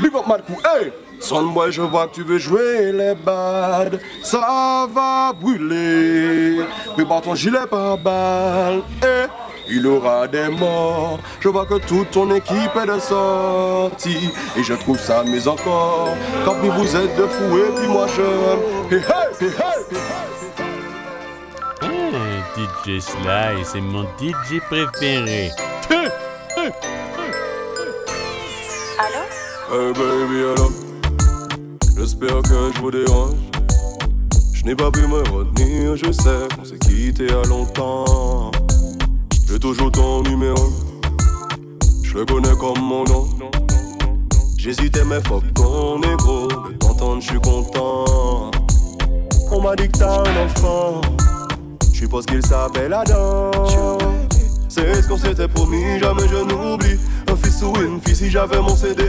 big up Madcou, hey Sonboy, je vois que tu veux jouer les bad, ça va brûler. Prépare ton gilet par balle, et il aura des morts. Je vois que toute ton équipe est de sortie, et je trouve ça mais encore. Quand vous êtes de fous et puis moi je. Hey, hey, hey, hey. DJ Sly, c'est mon DJ préféré. Hey baby, allô? J'espère que je vous dérange. Je n'ai pas pu me retenir, je sais qu'on s'est quitté à longtemps. J'ai toujours ton numéro, je le connais comme mon nom. J'hésitais, mais fuck ton ego. De t'entendre, je suis content. On m'a dit que t'as un enfant. Je suppose qu'il s'appelle Adam. C'est ce qu'on s'était promis, jamais je n'oublie. Une fille si j'avais mon CD,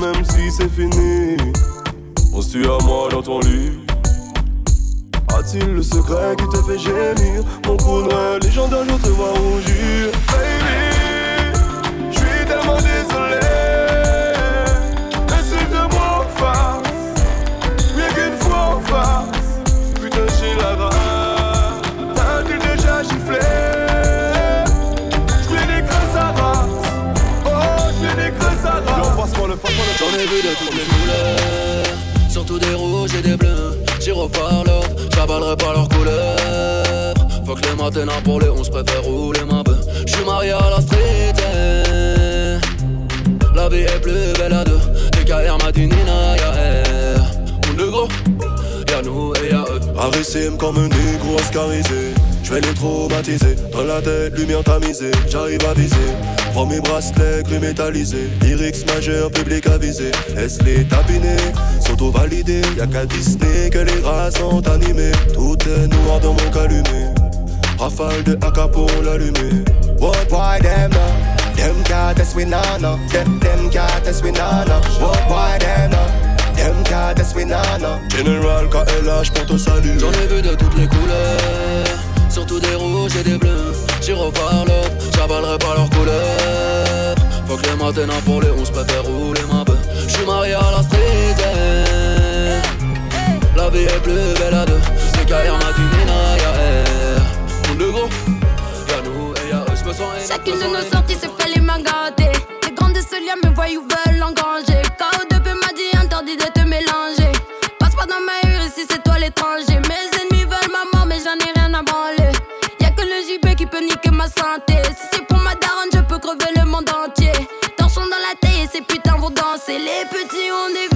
même si c'est fini. Penses-tu à moi dans ton lit. A-t-il le secret qui te fait gémir? Mon de légendaire, je te vois rougir des rouges et des bleus. J'y reparle, j'avalerai pas leur couleur. Faut que les matins pour les 11 préfère rouler ma bœuf. J'suis marié à la street. eh. La vie est plus belle à deux. DKR m'a dit Nina, y'a R. On est gros, y'a nous et y'a eux. Arissime comme un négro oscarisé. J'vais les traumatiser. Dans la tête, lumière tamisée. J'arrive à viser. Prends mes bracelets gris métallisés. Lyrics majeur, public avisé. Est-ce les tapinés? Sont validés Y'a qu'à Disney que les rats sont animés. Tout est noir dans mon calumet. Rafale de AK pour l'allumer. What boy them now? Them can't test we nana. Them test we. What boy them now? Them test we nana. General KLH pour te saluer. J'en ai vu de toutes les couleurs, surtout des rouges et des bleus. J'y reparle, j'avalerai pas leur couleur. Faut que les matins pour les 11 préfère rouler ma bœuf. J'suis marié à la street. Vie est plus belle à deux. C'est carrière y'a est gros, y'a nous et y'a eux. J'me sens Chacune de nos sorties se fait les mains gâtées. Les grands de ce lien me voient ou veulent engranger. KO2P m'a dit interdit de te mélanger. Passe pas dans ma rue ici, c'est toi l'étranger. Mes ennemis veulent ma mort, mais j'en ai rien à branler. Y'a que le JP qui peut niquer ma santé. Si c'est pour ma daronne, je peux crever le monde entier. Torchons dans la tête et ces putains vont danser. Les petits ont des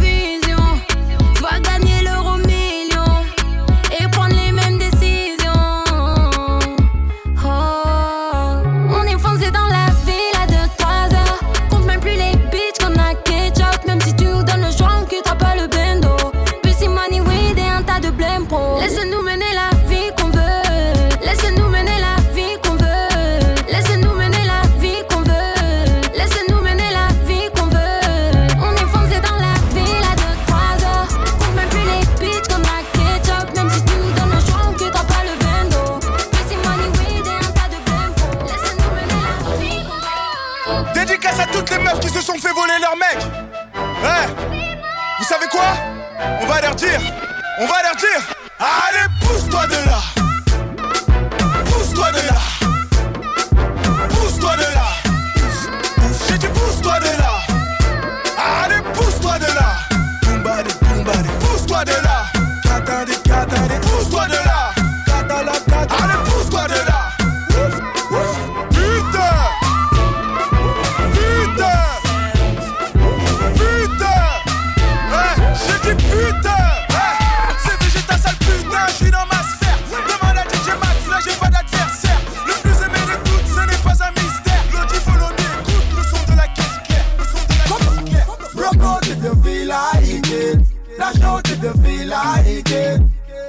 out if you feel like it.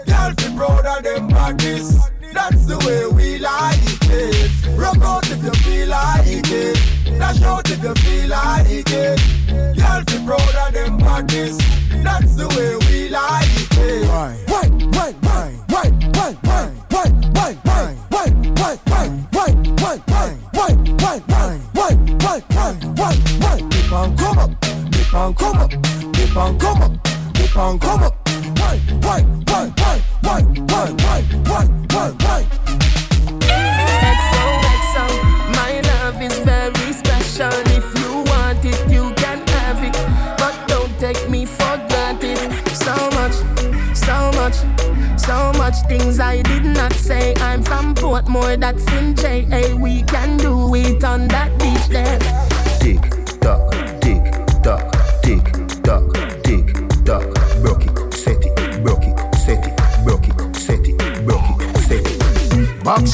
Girl, be proud of them practice. That's the way we like it. Rock out if you feel like it. Dash out if you feel like it. Girl, be proud of them practice. That's the way we like it. Why? Dip and come up. Why, my love is very special. If you want it, you can have it, but don't take me for granted. So much, so much, so much things I did not say. I'm from Portmore, that's in JA. We can do it on that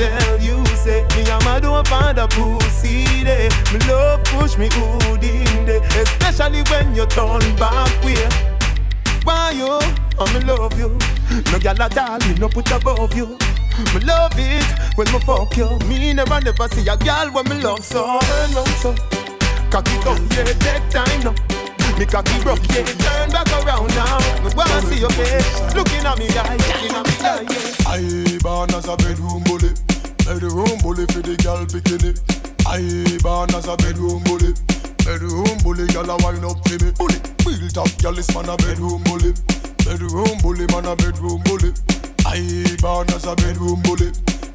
Tell you, say me a mad don't find a pussy day. Me love push me hood in day, especially when you turn back way. Why you? Oh, me love you. No gyal at all, me no put above you. Me love it when me fuck you. Me never never see a gyal when me love so. Turn round so, cock it up, yeah, take time now. Me cocky broke, yeah, turn back around now. Me wanna see your face, looking at me eye, looking at me yeah. I born as a bedroom bully, bedroom bully for the girl bikini. I born as a bedroom bully, bedroom bully, girl a wind up for me. Bully, real top girl is man a bedroom bully, bedroom bully man a bedroom bully. I born as a bedroom bully,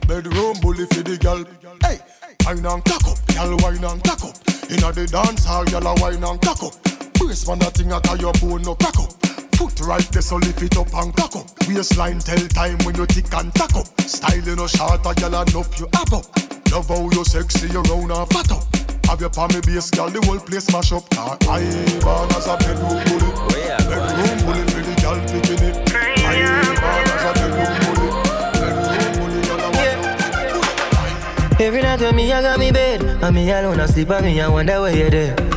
bedroom bully for the girl. Hey, wine and cock up, girl wine and cock up. Inna the dance hall, girl a wine and cock up. Brace man a thing a tie your bone no crack up. Foot right there so lift it up and cock up. Waistline tell time when you tick and tack up. Style you no short a gyal enough you have up. Love how you sexy you round and fat up. Have your palmy base gyal the whole place mash up. I born as a bedroom bully, bedroom bully for the gyal bikini. I born as a bedroom bully, bedroom bully wind. Every night when me I got me bed And me alone I sleep and me I wonder where you're there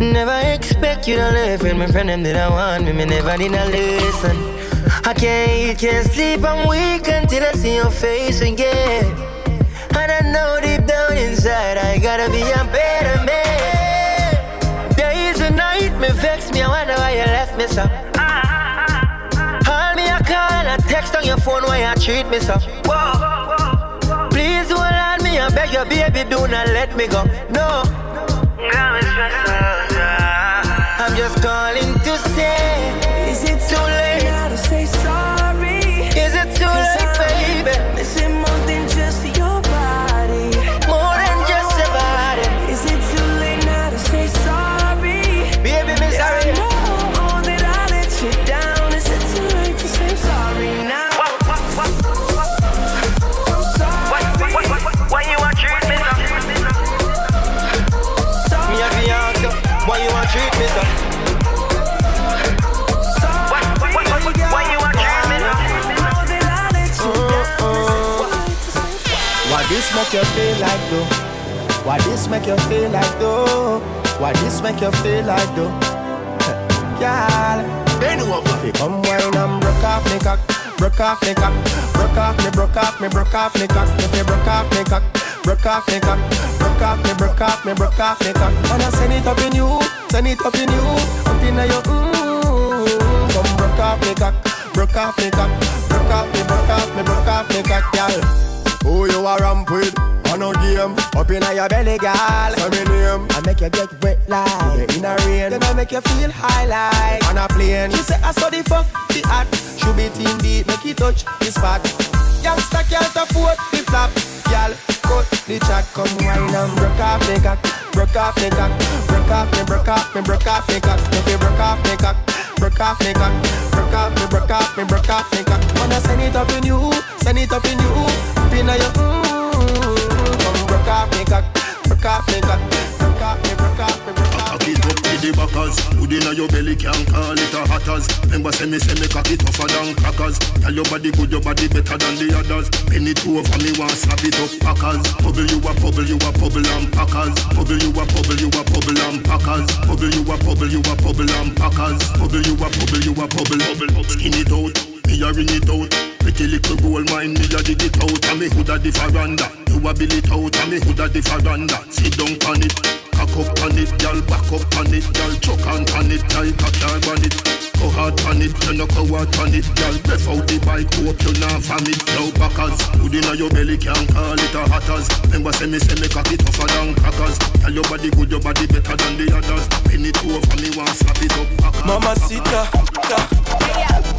Never expect you to leave When my friend them didn't want me Me. Never did not listen. I can't eat, can't sleep. I'm weak until I see your face again. And I know deep down inside I gotta be a better man. Days and night me vex me. I wonder why you left me so Call me a call a text on your phone why you treat me so Whoa. Please hold on me, I beg you, baby, do not let me go. No. I'm make you feel like though? Why this make you feel like though? Why this make you feel like though? Girl, bend over. If you come wine and broke off me cock, broke off me cock, broke off me, broke off me, broke off me cock. If you broke off me cock, broke off me cock, broke off me, broke off me, broke off me cock. Wanna send it up in you, send it up in you, up in your mm. Come broke off me cock, broke off me cock, broke off me, broke off me, broke off me cock, girl. You a ramp with? On a game, up in your belly, girl. Say me name. I make you get wet like in a rain. Then I make you feel high like on a plane. She say I saw the fuck the act. Should be team deep, make it touch the spot. Youngster can't afford the flap, girl. Cut the chat, come wine and broke off me cock, broke off me cock, broke off me, broke off me, broke off me cock. If you broke off me cock, broke off me cock, broke off me, broke off me, broke off me cock. Wanna send it up in you, send it up in you, up in your mm. Come broke off me cock, broke off me cock, Cock the backers. Food inna your belly can't call it a hatters. Remember say me say me cocky tougher than crackers. Tell your body good, your body better than the others. Penny two over me want slap it up packers. Bubble you a bubble, you a bubble and packers. Bubble you a bubble, you a bubble and packers. Bubble you a bubble, you a bubble and packers. Bubble you a bubble, you a bubble. Skin it out, me a ring it out. Pretty little gold mine, me a dig it out. And me hood a the veranda. You a bill it out, and me hood a the veranda. Sit down on it. Cock up on it, girl, back up on it, girl, chuck on on it, like a car on it. Go hard on it, you know go hard on it, girl. Breath out the bike, hope you not from it. No backers, food inna your belly can't call it a hatters. Remember say me say me cock it tougher than crackers. Tell your body good, your body better than the others. Penny two for me, want slap it up. Mamacita, Hey, yo.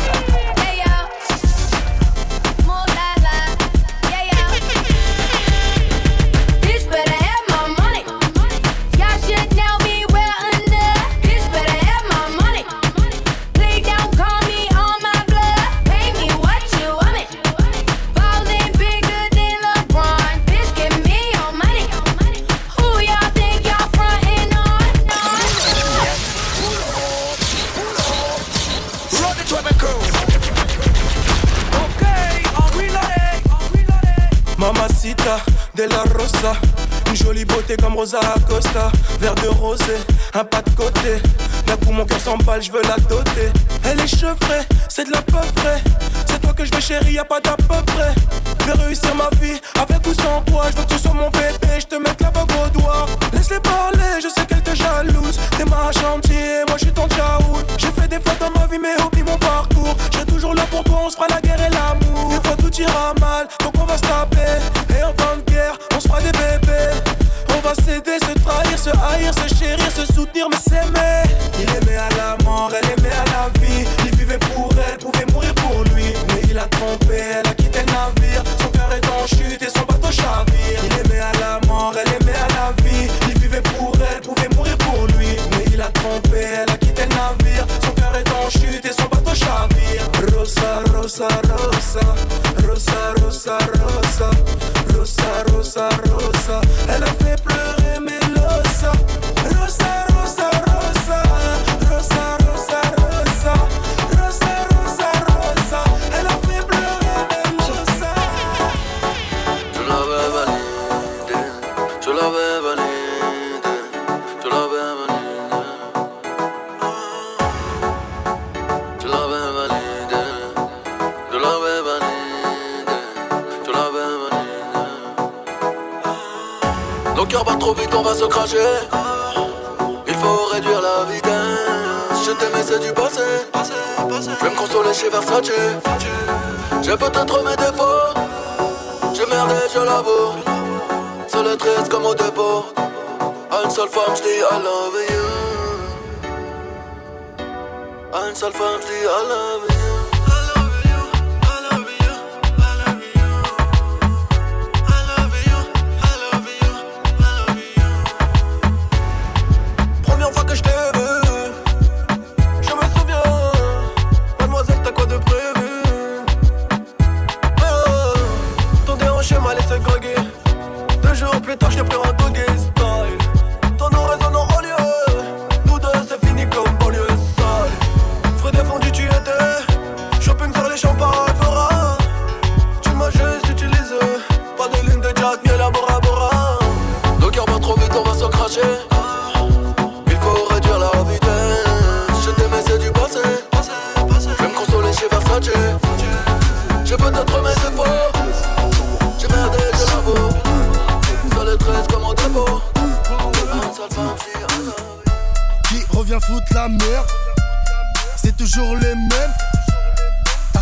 Un pas de côté. D'un coup, mon cœur s'emballe, je veux la doter. Elle est chevrée, c'est de la peu frais. C'est toi que je veux, chérie, y'a pas d'à peu près. Je vais réussir ma vie avec ou sans toi. Je veux que tu mon bébé, je te mette la bague au doigt. Laisse-les parler, je sais qu'elle te jalouse. T'es ma chantier, moi je suis ton tchaout. J'ai fait des fois dans ma vie, mais oublie mon parcours. Serai toujours là pour toi, on se fera la guerre et l'amour. Des fois tout ira mal, donc on va se taper. Et en temps de guerre, on se fera des bébés. On va s'aider, se trahir, se haïr, se chérir, se soutenir, mais s'aimer. Il aimait à la mort, elle aimait à la vie. Il faut réduire la vitesse. Je t'aimais, c'est du passé. Je vais me consoler chez Versace. J'ai peut-être mes défauts. J'ai merdé, je l'avoue. Seul et triste comme au dépôt. À une seule femme, je dis I love you. À une seule femme, je dis I love you. Vitória, campeão do game.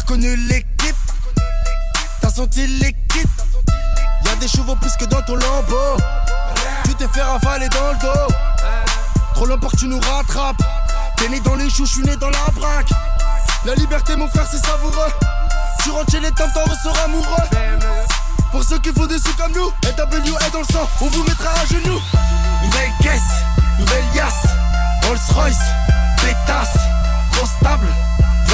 T'as reconnu l'équipe. T'as senti l'équipe. Y'a des chevaux plus que dans ton lambeau. Tu t'es fait ravaler dans le dos. Trop long pour que tu nous rattrapes. T'es né dans les choux, suis né dans la braque. La liberté mon frère c'est savoureux. Tu rentres chez les temps, t'en ressors amoureux. Pour ceux qui font des sous comme nous LW est dans le sang, on vous mettra à genoux. Nouvelle caisse, nouvelle yasse. Rolls Royce, pétasse, grosse table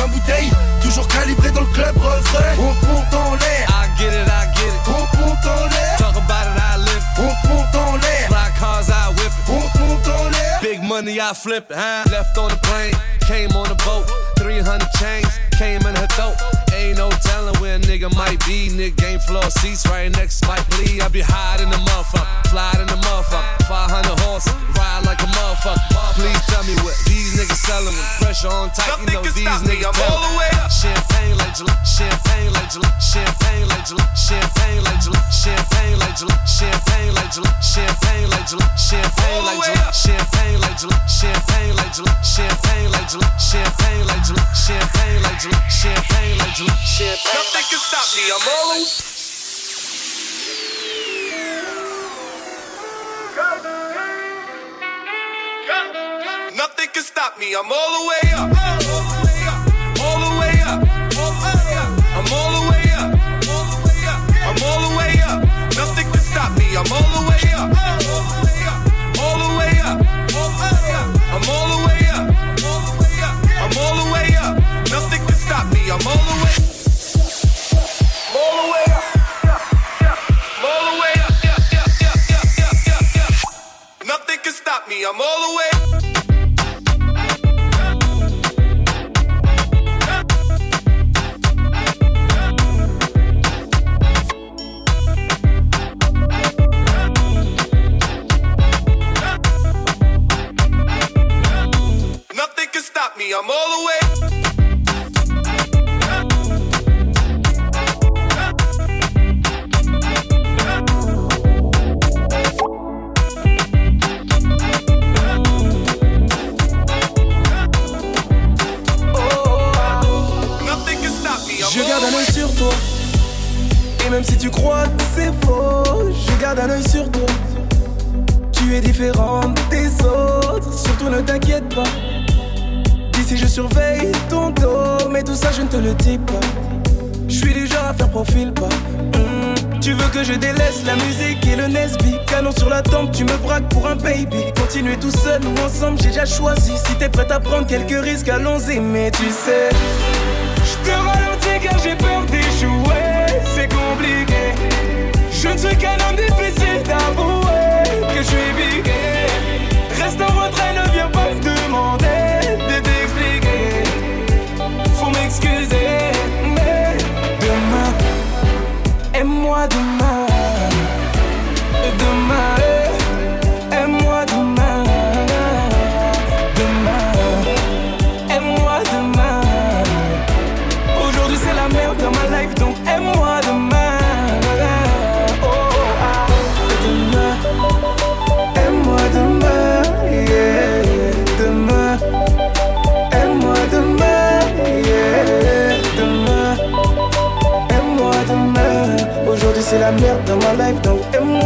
20 bouteilles, toujours calibré dans le club refrain On te monte en l'air, I get it, I get it. on te monte en l'air Talk about it, I live. On te monte en l'air, Fly cars, I whip it. on te monte en l'air Big money money, I flip it, huh? Left on the plane, came on the boat. 300 chains, came in her throat. Ain't no telling where a nigga might be. Nigga game floor seats right next to Spike Lee. I be high in the motherfucker, fly in the motherfucker. 500 horses, ride like a motherfucker. Please tell me what these niggas selling with pressure on tight. You know these niggas I'm all the way up. Champagne like Gillette, champagne like Gillette, champagne like Gillette, champagne like Gillette, champagne like Gillette, champagne like Gillette, champagne like Gillette, champagne like Gillette, champagne like Gillette, champagne like Gillette, champagne like Gillette, champagne like Gillette, champagne like Gillette, champagne like Gillette, champagne. Nothing can stop me. I'm all way. Nothing can stop me. I'm all the way up. Canon sur la tempe, tu me braques pour un baby. Continuer tout seul ou ensemble, j'ai déjà choisi. Si t'es prête à prendre quelques risques, allons-y. Mais tu sais, je te ralentis car j'ai peur d'échouer. C'est compliqué. Je ne suis qu'un homme difficile d'avouer Que je suis bigué. Reste en retrait, ne viens pas me demander De t'expliquer. Faut m'excuser Mais demain Aime-moi Demain la merde dans ma life donc aime-moi